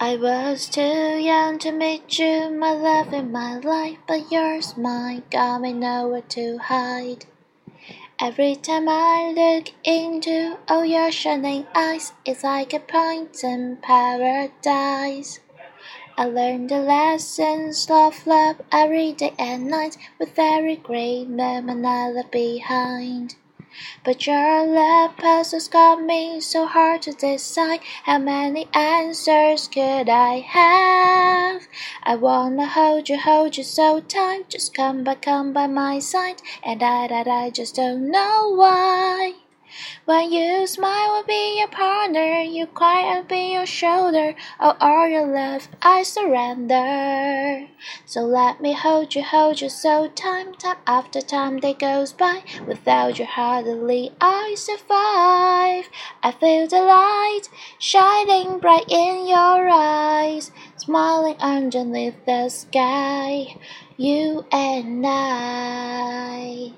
I was too young to meet you, my love in my life, but yours, my got me nowhere to hide. Every time I look into all your shining eyes, it's like a point in paradise. I learned the lessons of love every day and night, with every great moment I left behind. But your love puzzles got me so hard to decide. How many answers could I have? I wanna hold you, hold you so tight. Just come by, come by my side. And I, that I just don't know why. When you smile, I'll be your partner. You cry, I'll be your shoulder. Oh, all your love, I surrender. So let me hold you, hold you so time, time after time that goes by. Without you, hardly I survive. I feel the light shining bright in your eyes, smiling underneath the sky. You and I.